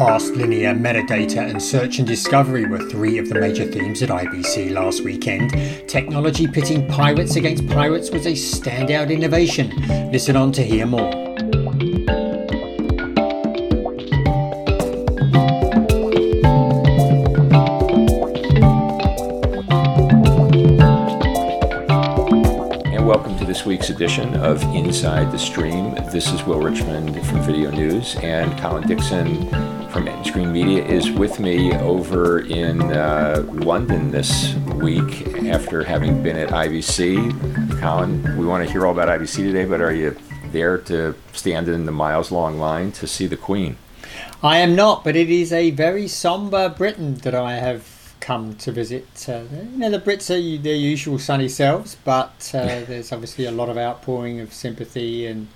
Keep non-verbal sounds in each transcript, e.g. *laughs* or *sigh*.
Fast linear metadata and search and discovery were three of the major themes at IBC last weekend. Technology pitting pirates against pirates was a standout innovation. Listen on to hear more. And welcome to this week's edition of Inside the Stream. This is Will Richmond from VideoNuze, and Colin Dixon from Screen Media is with me over in uh, London this week after having been at IBC. Colin, we want to hear all about IBC today, but are you there to stand in the miles long line to see the Queen? I am not, but it is a very somber Britain that I have come to visit. Uh, you know, the Brits are their usual sunny selves, but uh, *laughs* there's obviously a lot of outpouring of sympathy and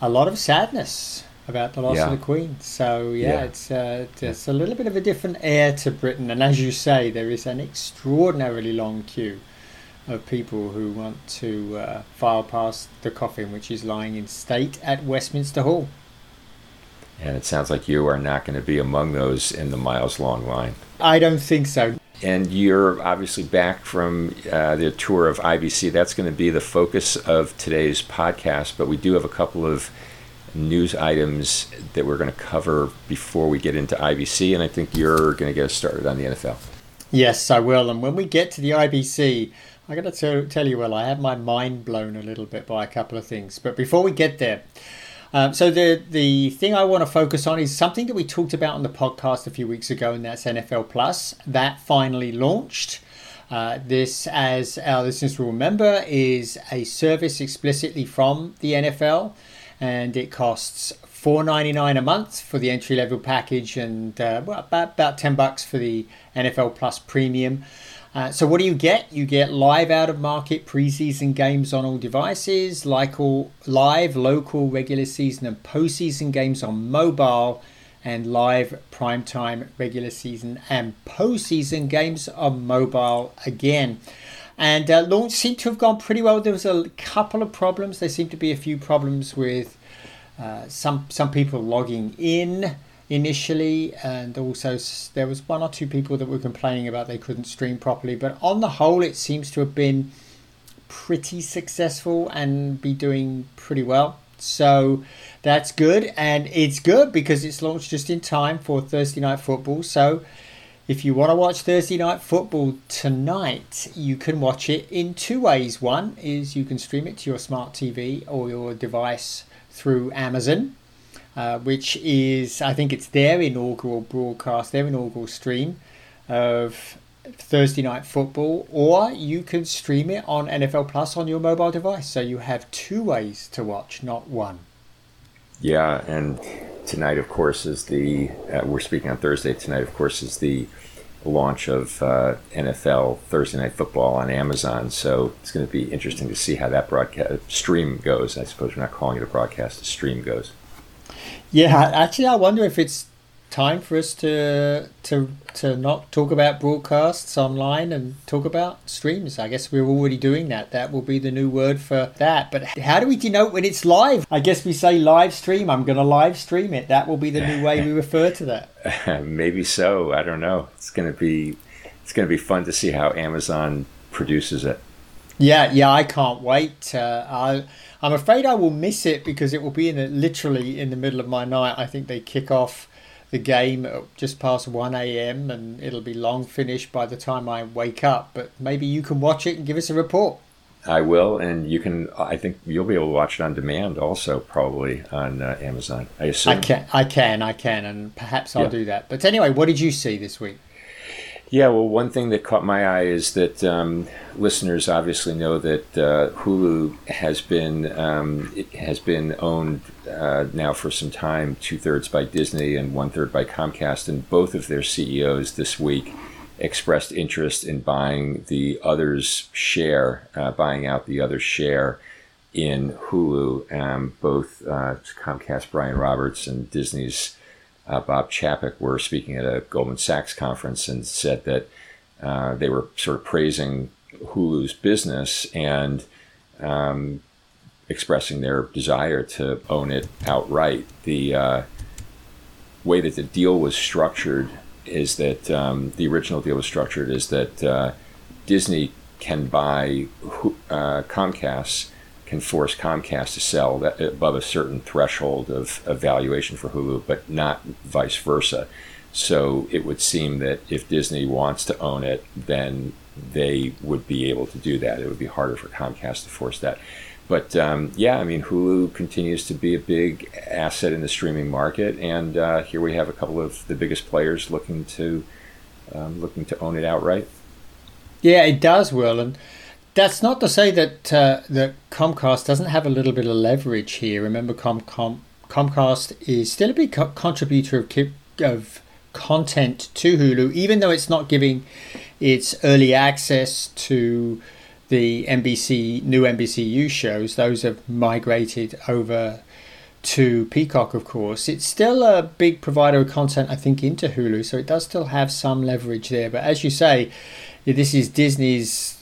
a lot of sadness about the loss yeah. of the Queen. So yeah, yeah. it's uh, it's a little bit of a different air to Britain, and as you say, there is an extraordinarily long queue of people who want to uh, file past the coffin, which is lying in state at Westminster Hall. And it sounds like you are not going to be among those in the miles long line. I don't think so. And you're obviously back from uh, the tour of IBC. That's going to be the focus of today's podcast, but we do have a couple of news items that we're going to cover before we get into IBC, and I think you're going to get us started on the NFL. Yes, I will. And when we get to the IBC, I got to tell you, well, I had my mind blown a little bit by a couple of things. But before we get there, um, so the the thing I want to focus on is something that we talked about on the podcast a few weeks ago, and that's NFL Plus. That finally launched. Uh, this, as our listeners will remember, is a service explicitly from the NFL, and it costs four ninety nine a month for the entry level package, and uh, well, about about ten bucks for the NFL Plus Premium. Uh, so what do you get? You get live out of market preseason games on all devices, like all live local regular season and postseason games on mobile, and live primetime regular season and postseason games on mobile again. And uh, launch seemed to have gone pretty well. There was a couple of problems. There seemed to be a few problems with uh, some some people logging in initially, and also there was one or two people that were complaining about they couldn't stream properly. But on the whole, it seems to have been pretty successful and be doing pretty well. So that's good, and it's good because it's launched just in time for Thursday night football. So if you want to watch Thursday night football tonight, you can watch it in two ways. One is you can stream it to your smart TV or your device through Amazon uh, which is, I think it's their inaugural broadcast, their inaugural stream of Thursday Night Football, or you can stream it on NFL Plus on your mobile device. So you have two ways to watch, not one. Yeah, and tonight, of course, is the, uh, we're speaking on Thursday, tonight, of course, is the launch of uh, NFL Thursday Night Football on Amazon. So it's going to be interesting to see how that broadcast stream goes. I suppose we're not calling it a broadcast, a stream goes. Yeah, actually, I wonder if it's time for us to to to not talk about broadcasts online and talk about streams. I guess we're already doing that. That will be the new word for that. But how do we denote when it's live? I guess we say live stream. I'm going to live stream it. That will be the new way we *laughs* refer to that. *laughs* Maybe so. I don't know. It's going to be it's going to be fun to see how Amazon produces it. Yeah, yeah, I can't wait. Uh, I I'm afraid I will miss it because it will be in a, literally in the middle of my night. I think they kick off the game at just past 1 a.m. and it'll be long finished by the time I wake up. But maybe you can watch it and give us a report. I will, and you can. I think you'll be able to watch it on demand, also probably on uh, Amazon. I assume. I can, I can, I can, and perhaps I'll yeah. do that. But anyway, what did you see this week? Yeah, well, one thing that caught my eye is that um, listeners obviously know that uh, Hulu has been um, has been owned uh, now for some time, two thirds by Disney and one third by Comcast, and both of their CEOs this week expressed interest in buying the other's share, uh, buying out the other share in Hulu. Um, both uh, Comcast Brian Roberts and Disney's uh, Bob Chapek were speaking at a Goldman Sachs conference and said that uh, they were sort of praising Hulu's business and um, expressing their desire to own it outright. The uh, way that the deal was structured is that um, the original deal was structured is that uh, Disney can buy uh, Comcast can force Comcast to sell above a certain threshold of, of valuation for Hulu, but not vice versa. So it would seem that if Disney wants to own it, then they would be able to do that. It would be harder for Comcast to force that. But um, yeah, I mean, Hulu continues to be a big asset in the streaming market, and uh, here we have a couple of the biggest players looking to um, looking to own it outright. Yeah, it does, Will, and that's not to say that uh, that Comcast doesn't have a little bit of leverage here. Remember, Com- Com- Comcast is still a big co- contributor of, of content to Hulu, even though it's not giving its early access to the NBC new NBCU shows. Those have migrated over to Peacock, of course. It's still a big provider of content, I think, into Hulu, so it does still have some leverage there. But as you say, this is Disney's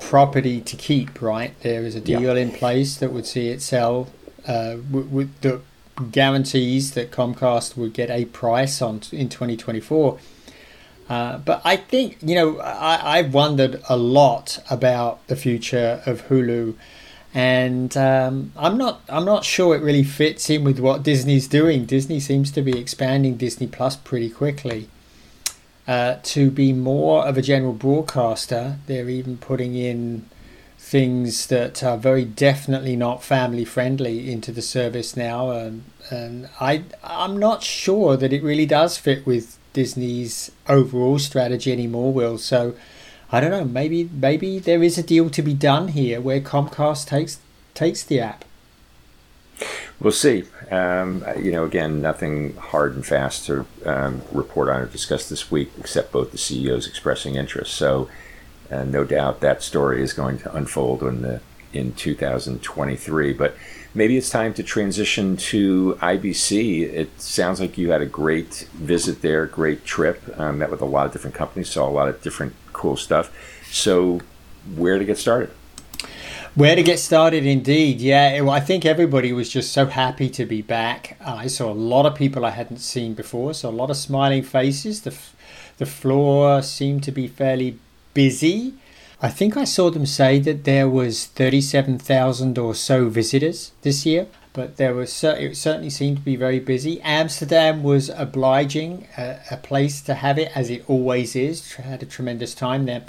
property to keep, right? There is a deal yeah. in place that would see it sell uh, the guarantees that Comcast would get a price on in 2024. Uh, but I think you know I, I've wondered a lot about the future of Hulu, and um, I'm not I'm not sure it really fits in with what Disney's doing. Disney seems to be expanding Disney Plus pretty quickly. Uh, to be more of a general broadcaster, they're even putting in things that are very definitely not family friendly into the service now, and, and I I'm not sure that it really does fit with Disney's overall strategy anymore. Will so. I don't know. Maybe maybe there is a deal to be done here where Comcast takes takes the app. We'll see. Um, you know, again, nothing hard and fast to um, report on or discuss this week, except both the CEOs expressing interest. So and no doubt that story is going to unfold in the in 2023. But maybe it's time to transition to IBC. It sounds like you had a great visit there, great trip. Um, met with a lot of different companies, saw a lot of different cool stuff. So, where to get started? Where to get started, indeed. Yeah, it, I think everybody was just so happy to be back. I saw a lot of people I hadn't seen before, so a lot of smiling faces. The, the floor seemed to be fairly busy. I think I saw them say that there was 37,000 or so visitors this year, but there was it certainly seemed to be very busy. Amsterdam was obliging, a, a place to have it as it always is. Had a tremendous time there,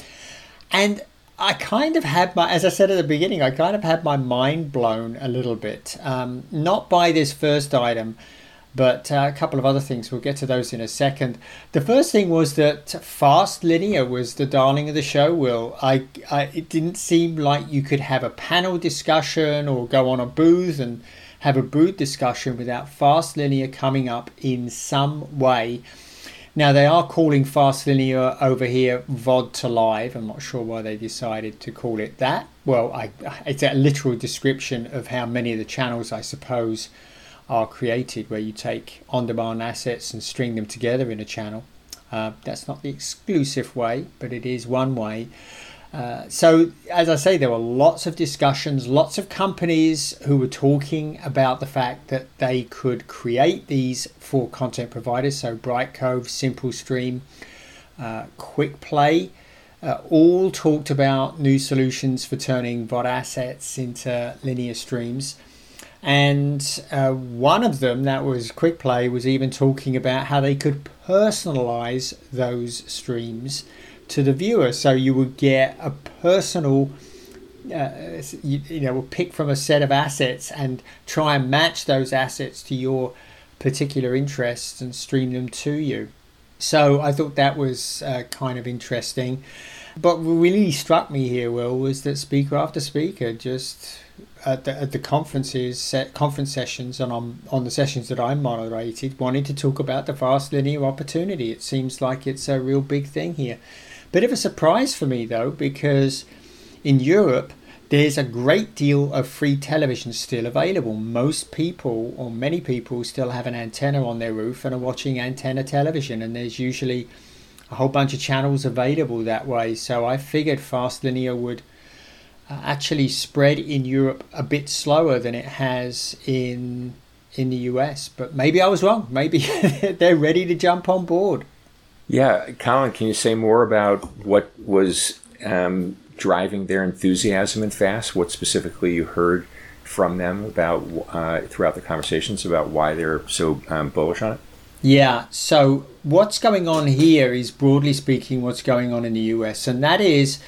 and I kind of had my, as I said at the beginning, I kind of had my mind blown a little bit, um, not by this first item but uh, a couple of other things. We'll get to those in a second. The first thing was that fast linear was the darling of the show. Will I, I? It didn't seem like you could have a panel discussion or go on a booth and have a booth discussion without fast linear coming up in some way. Now they are calling fast linear over here VOD to live. I'm not sure why they decided to call it that. Well, I, it's a literal description of how many of the channels, I suppose are created where you take on demand assets and string them together in a channel. Uh, that's not the exclusive way, but it is one way. Uh, so, as I say, there were lots of discussions, lots of companies who were talking about the fact that they could create these for content providers. So, Brightcove, Simplestream, uh, Quickplay, uh, all talked about new solutions for turning VOD assets into linear streams. And uh, one of them, that was Quickplay, was even talking about how they could personalize those streams to the viewer. So you would get a personal, uh, you, you know, pick from a set of assets and try and match those assets to your particular interests and stream them to you. So I thought that was uh, kind of interesting. But what really struck me here, Will, was that speaker after speaker just at the, at the conferences, conference sessions, and on on the sessions that I moderated, wanted to talk about the fast linear opportunity. It seems like it's a real big thing here. Bit of a surprise for me though, because in Europe there's a great deal of free television still available. Most people, or many people, still have an antenna on their roof and are watching antenna television, and there's usually a whole bunch of channels available that way. So I figured fast linear would uh, actually spread in Europe a bit slower than it has in in the US. But maybe I was wrong. Maybe *laughs* they're ready to jump on board. Yeah, Colin, can you say more about what was um, driving their enthusiasm in FAST? What specifically you heard from them about uh, throughout the conversations about why they're so um, bullish on it? Yeah, so what's going on here is broadly speaking what's going on in the US, and that is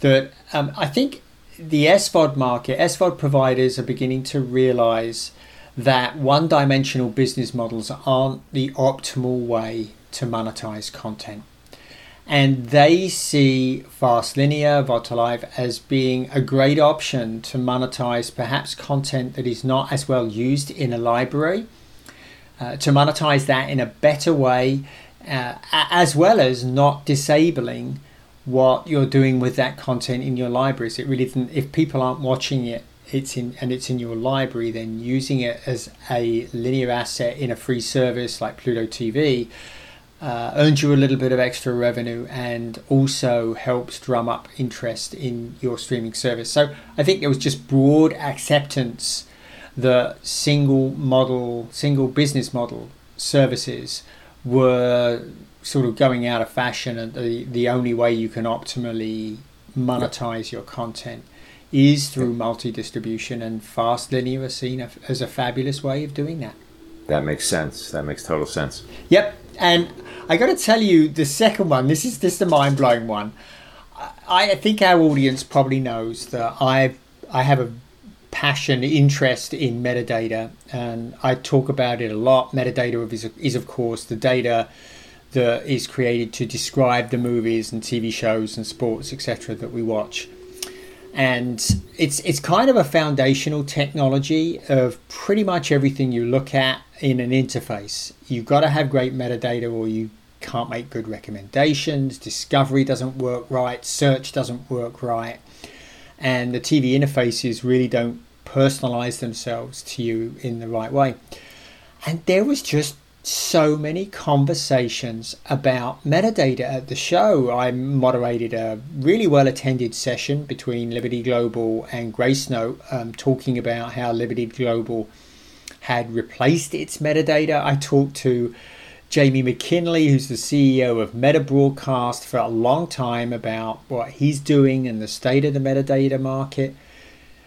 that um, I think the SVOD market, SVOD providers are beginning to realize that one dimensional business models aren't the optimal way to monetize content. And they see Fast Linear, VOD2Live as being a great option to monetize perhaps content that is not as well used in a library, uh, to monetize that in a better way, uh, as well as not disabling what you're doing with that content in your libraries. It really if people aren't watching it, it's in and it's in your library, then using it as a linear asset in a free service like Pluto TV uh, earns you a little bit of extra revenue and also helps drum up interest in your streaming service. So I think there was just broad acceptance that single model, single business model services were sort of going out of fashion and the, the only way you can optimally monetize your content is through multi distribution and fast linear is seen as a fabulous way of doing that. That makes sense. That makes total sense. Yep. And I got to tell you, the second one, this is just a mind blowing one. I, I think our audience probably knows that I I have a passion, interest in metadata, and I talk about it a lot. Metadata is, is of course, the data that is created to describe the movies and TV shows and sports, etc., that we watch. And it's it's kind of a foundational technology of pretty much everything you look at in an interface. You've got to have great metadata, or you can't make good recommendations. Discovery doesn't work right. Search doesn't work right, and the TV interfaces really don't personalize themselves to you in the right way. And there was just so many conversations about metadata at the show. I moderated a really well attended session between Liberty Global and Gracenote, um, talking about how Liberty Global had replaced its metadata. I talked to Jamie McKinley, who's the CEO of Meta Broadcast, for a long time about what he's doing and the state of the metadata market.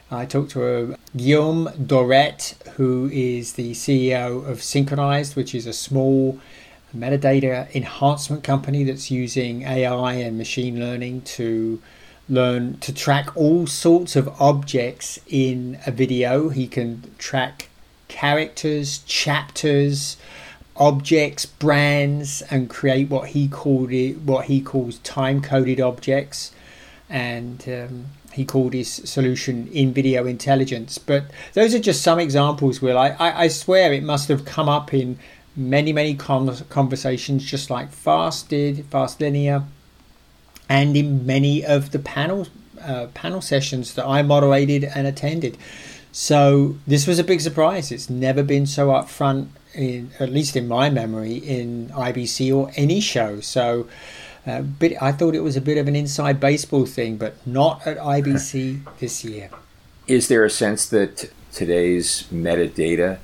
I talked to uh, Guillaume Dorette, who is the CEO of Synchronized, which is a small metadata enhancement company that's using AI and machine learning to learn to track all sorts of objects in a video. He can track characters, chapters, objects, brands, and create what he called it, what he calls time-coded objects. And um, he called his solution in video intelligence. But those are just some examples, Will. I, I, I swear it must have come up in many, many conversations, just like Fast did, Fast Linear, and in many of the panel, uh, panel sessions that I moderated and attended. So this was a big surprise. It's never been so upfront, in, at least in my memory, in IBC or any show. So uh, bit, I thought it was a bit of an inside baseball thing, but not at IBC *laughs* this year. Is there a sense that today's metadata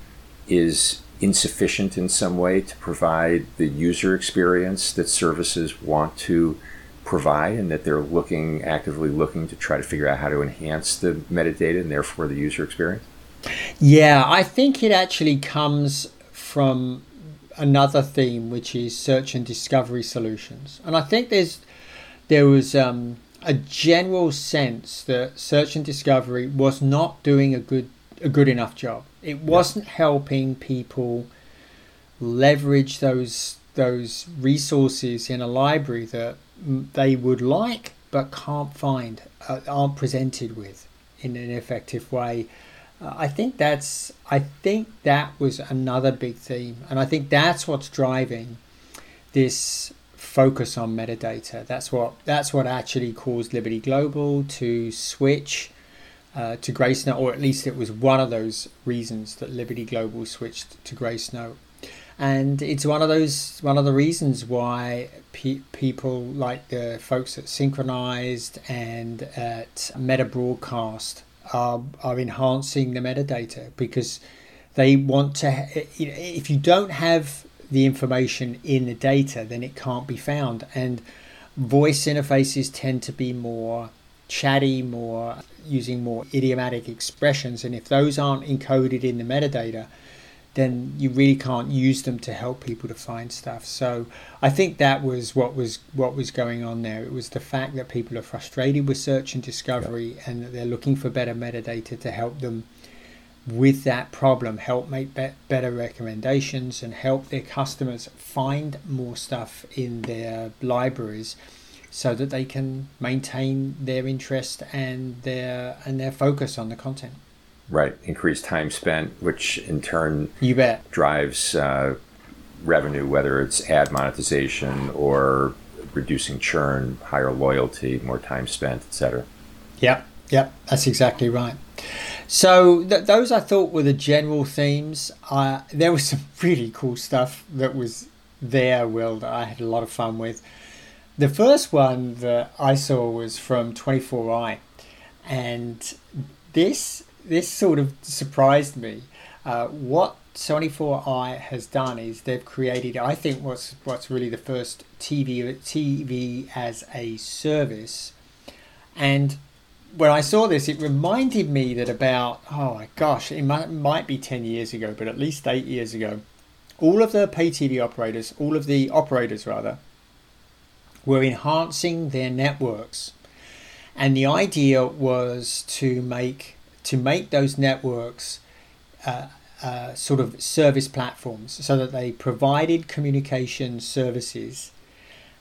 is insufficient in some way to provide the user experience that services want to provide and that they're looking actively looking to try to figure out how to enhance the metadata and therefore the user experience? Yeah, I think it actually comes from another theme, which is search and discovery solutions. And I think there's there was um, a general sense that search and discovery was not doing a good a good enough job. It wasn't yeah. helping people leverage those those resources in a library that they would like but can't find, uh, aren't presented with in an effective way. Uh, I think that's I think that was another big theme, and I think that's what's driving this focus on metadata. That's what that's what actually caused Liberty Global to switch uh, to Gracenote, or at least it was one of those reasons that Liberty Global switched to Gracenote. And it's one of those one of the reasons why pe- people like the folks at Synchronized and at Meta Broadcast are, are enhancing the metadata because they want to. If you don't have the information in the data, then it can't be found. And voice interfaces tend to be more chatty, more using more idiomatic expressions. And if those aren't encoded in the metadata, then you really can't use them to help people to find stuff. So I think that was what was what was going on there. It was the fact that people are frustrated with search and discovery, and that they're looking for better metadata to help them with that problem, help make be- better recommendations, and help their customers find more stuff in their libraries, so that they can maintain their interest and their and their focus on the content. Right, increased time spent, which in turn you bet drives uh, revenue, whether it's ad monetization or reducing churn, higher loyalty, more time spent, etc. Yep, yep, that's exactly right. So th- those I thought were the general themes. Uh, there was *laughs* some really cool stuff that was there, Will, that I had a lot of fun with. The first one that I saw was from 24i, and this this sort of surprised me. Uh, what 24i has done is they've created, I think, what's what's really the first TV TV as a service. And when I saw this, it reminded me that about oh my gosh, it might, might be ten years ago, but at least eight years ago, all of the pay TV operators, all of the operators rather, were enhancing their networks, and the idea was to make to make those networks uh, uh, sort of service platforms so that they provided communication services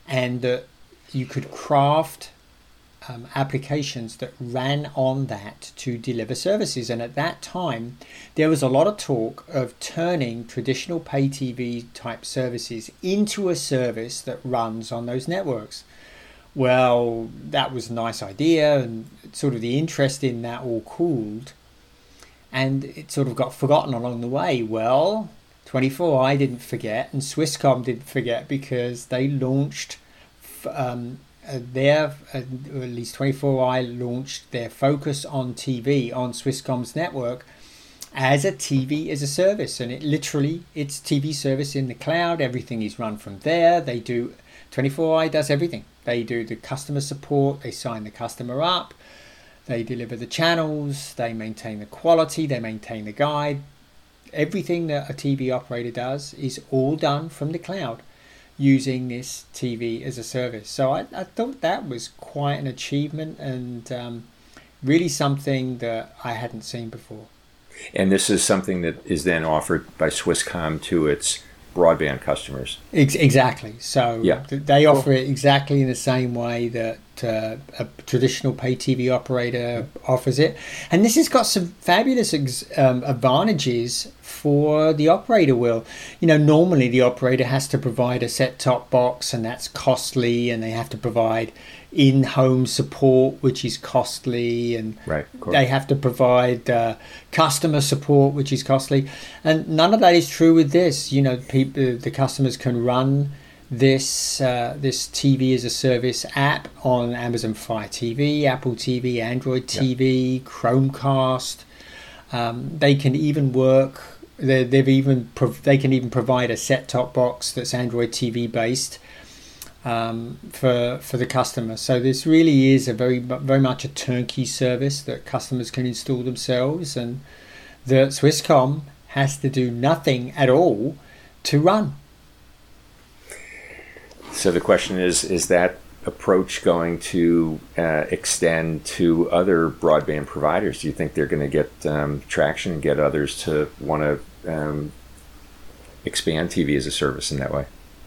and that you could craft um, applications that ran on that to deliver services. And at that time, there was a lot of talk of turning traditional pay TV type services into a service that runs on those networks well, that was a nice idea, and sort of the interest in that all cooled, and it sort of got forgotten along the way. Well, 24i didn't forget, and Swisscom didn't forget because they launched um, uh, their, uh, at least 24i launched their focus on TV on Swisscom's network as a TV as a service, and it literally it's TV service in the cloud. Everything is run from there. They do 24i does everything they do the customer support, they sign the customer up, they deliver the channels, they maintain the quality, they maintain the guide. Everything that a TV operator does is all done from the cloud using this TV as a service. So I, I thought that was quite an achievement and um, really something that I hadn't seen before. And this is something that is then offered by Swisscom to its broadband customers. exactly. So yeah. they offer it exactly in the same way that uh, a traditional pay TV operator offers it. And this has got some fabulous ex- um, advantages for the operator. Will you know normally the operator has to provide a set top box, and that's costly, and they have to provide in-home support, which is costly, and right, they have to provide uh, customer support, which is costly, and none of that is true with this. You know, people, the customers can run this uh, this TV as a service app on Amazon Fire TV, Apple TV, Android TV, Chromecast. Um, they can even work. They've even prov- they can even provide a set top box that's Android TV based um, for for the customer. So this really is a very very much a turnkey service that customers can install themselves, and that Swisscom has to do nothing at all to run. So the question is: Is that approach going to uh, extend to other broadband providers? Do you think they're going to get um, traction and get others to want to um, expand TV as a service in that way?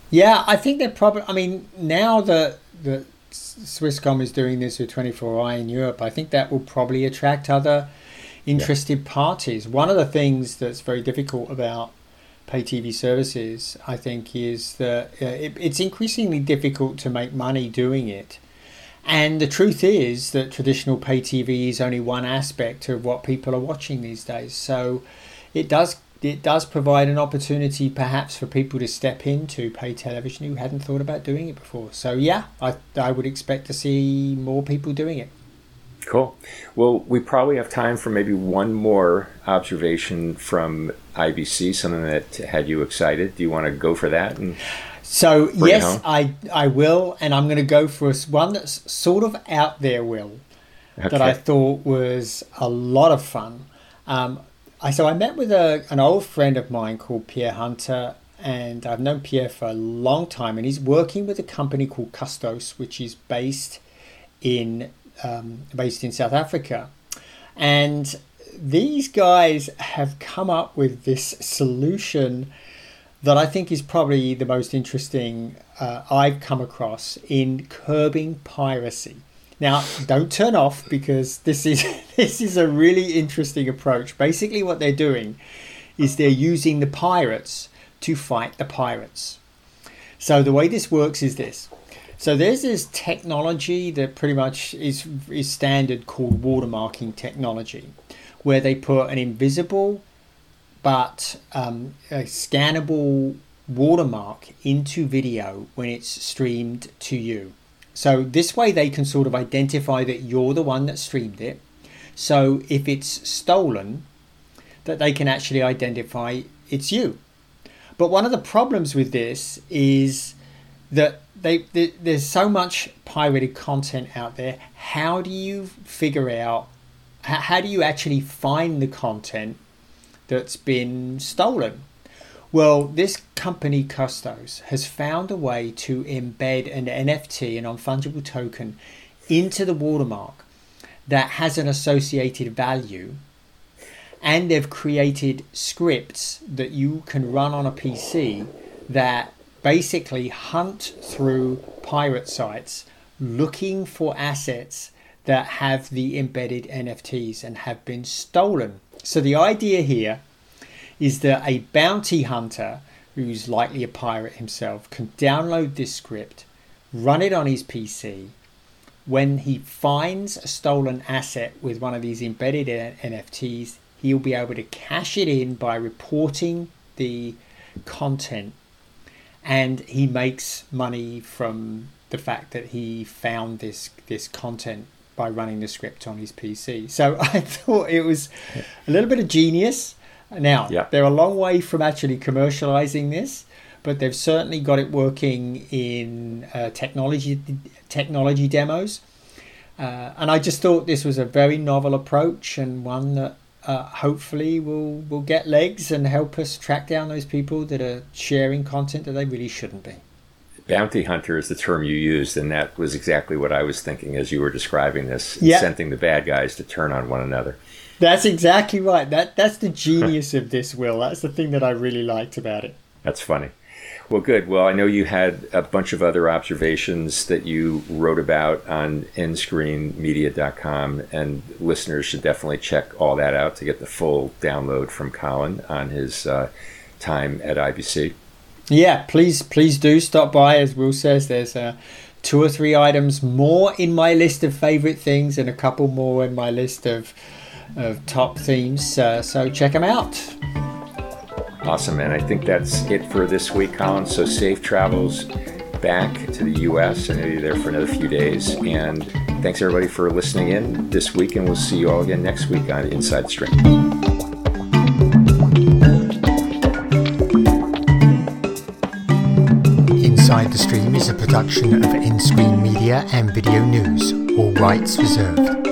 Yeah, I think they're probably. I mean, now that the Swisscom is doing this with 24i in Europe, I think that will probably attract other interested yeah. parties. One of the things that's very difficult about pay TV services, I think, is that uh, it, it's increasingly difficult to make money doing it. And the truth is that traditional pay TV is only one aspect of what people are watching these days. So it does it does provide an opportunity perhaps for people to step into pay television who hadn't thought about doing it before. So yeah, I, I would expect to see more people doing it. Cool. Well, we probably have time for maybe one more observation from IBC, something that had you excited. Do you want to go for that? And so yes, I I will, and I'm going to go for one that's sort of out there, Will, okay. that I thought was a lot of fun. Um, I so I met with a, an old friend of mine called Pierre Hunter, and I've known Pierre for a long time, and he's working with a company called Custos, which is based in um, based in South Africa. And these guys have come up with this solution that I think is probably the most interesting uh, I've come across in curbing piracy. Now, don't turn off because this is *laughs* this is a really interesting approach. Basically, what they're doing is they're using the pirates to fight the pirates. So the way this works is this: so there's this technology that pretty much is is standard called watermarking technology, where they put an invisible but um, a scannable watermark into video when it's streamed to you. So this way they can sort of identify that you're the one that streamed it. So if it's stolen, that they can actually identify it's you. But one of the problems with this is that they, they, there's so much pirated content out there. How do you figure out? How, how do you actually find the content that's been stolen? Well, this company Custos has found a way to embed an NFT, an non-fungible token, into the watermark that has an associated value. And they've created scripts that you can run on a PC that basically hunt through pirate sites looking for assets that have the embedded NFTs and have been stolen. So the idea here is that a bounty hunter who's likely a pirate himself can download this script, run it on his PC. When he finds a stolen asset with one of these embedded NFTs, he'll be able to cash it in by reporting the content and he makes money from the fact that he found this this content by running the script on his PC. So *laughs* I thought it was a little bit of genius. Now yeah. they're a long way from actually commercializing this, but they've certainly got it working in uh, technology technology demos. Uh, and I just thought this was a very novel approach and one that uh, hopefully will will get legs and help us track down those people that are sharing content that they really shouldn't be. Bounty hunter is the term you used, and that was exactly what I was thinking as you were describing this, yep. incenting the bad guys to turn on one another. That's exactly right. That that's the genius of this, Will. That's the thing that I really liked about it. That's funny. Well, good. Well, I know you had a bunch of other observations that you wrote about on nscreenmedia.com, and listeners should definitely check all that out to get the full download from Colin on his uh, time at IBC. Yeah, please, please do stop by. As Will says, there's uh, two or three items more in my list of favorite things, and a couple more in my list of of top themes. Uh, so check them out. Awesome, and I think that's it for this week, Colin. So safe travels back to the U.S. I know you're there for another few days, and thanks everybody for listening in this week, and we'll see you all again next week on Inside the Stream. Inside the Stream is a production of InScreen Media and VideoNuze, all rights reserved.